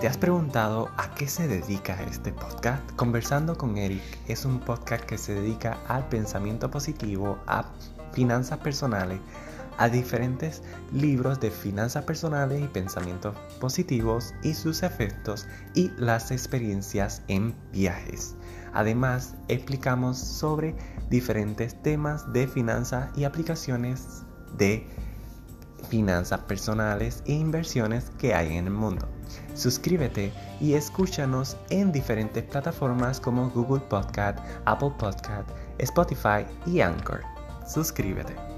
¿Te has preguntado a qué se dedica este podcast? Conversando con Eric es un podcast que se dedica al pensamiento positivo, a finanzas personales, a diferentes libros de finanzas personales y pensamientos positivos y sus efectos y las experiencias en viajes. Además, explicamos sobre diferentes temas de finanzas y aplicaciones de finanzas personales e inversiones que hay en el mundo. Suscríbete y escúchanos en diferentes plataformas como Google Podcast, Apple Podcast, Spotify y Anchor. Suscríbete.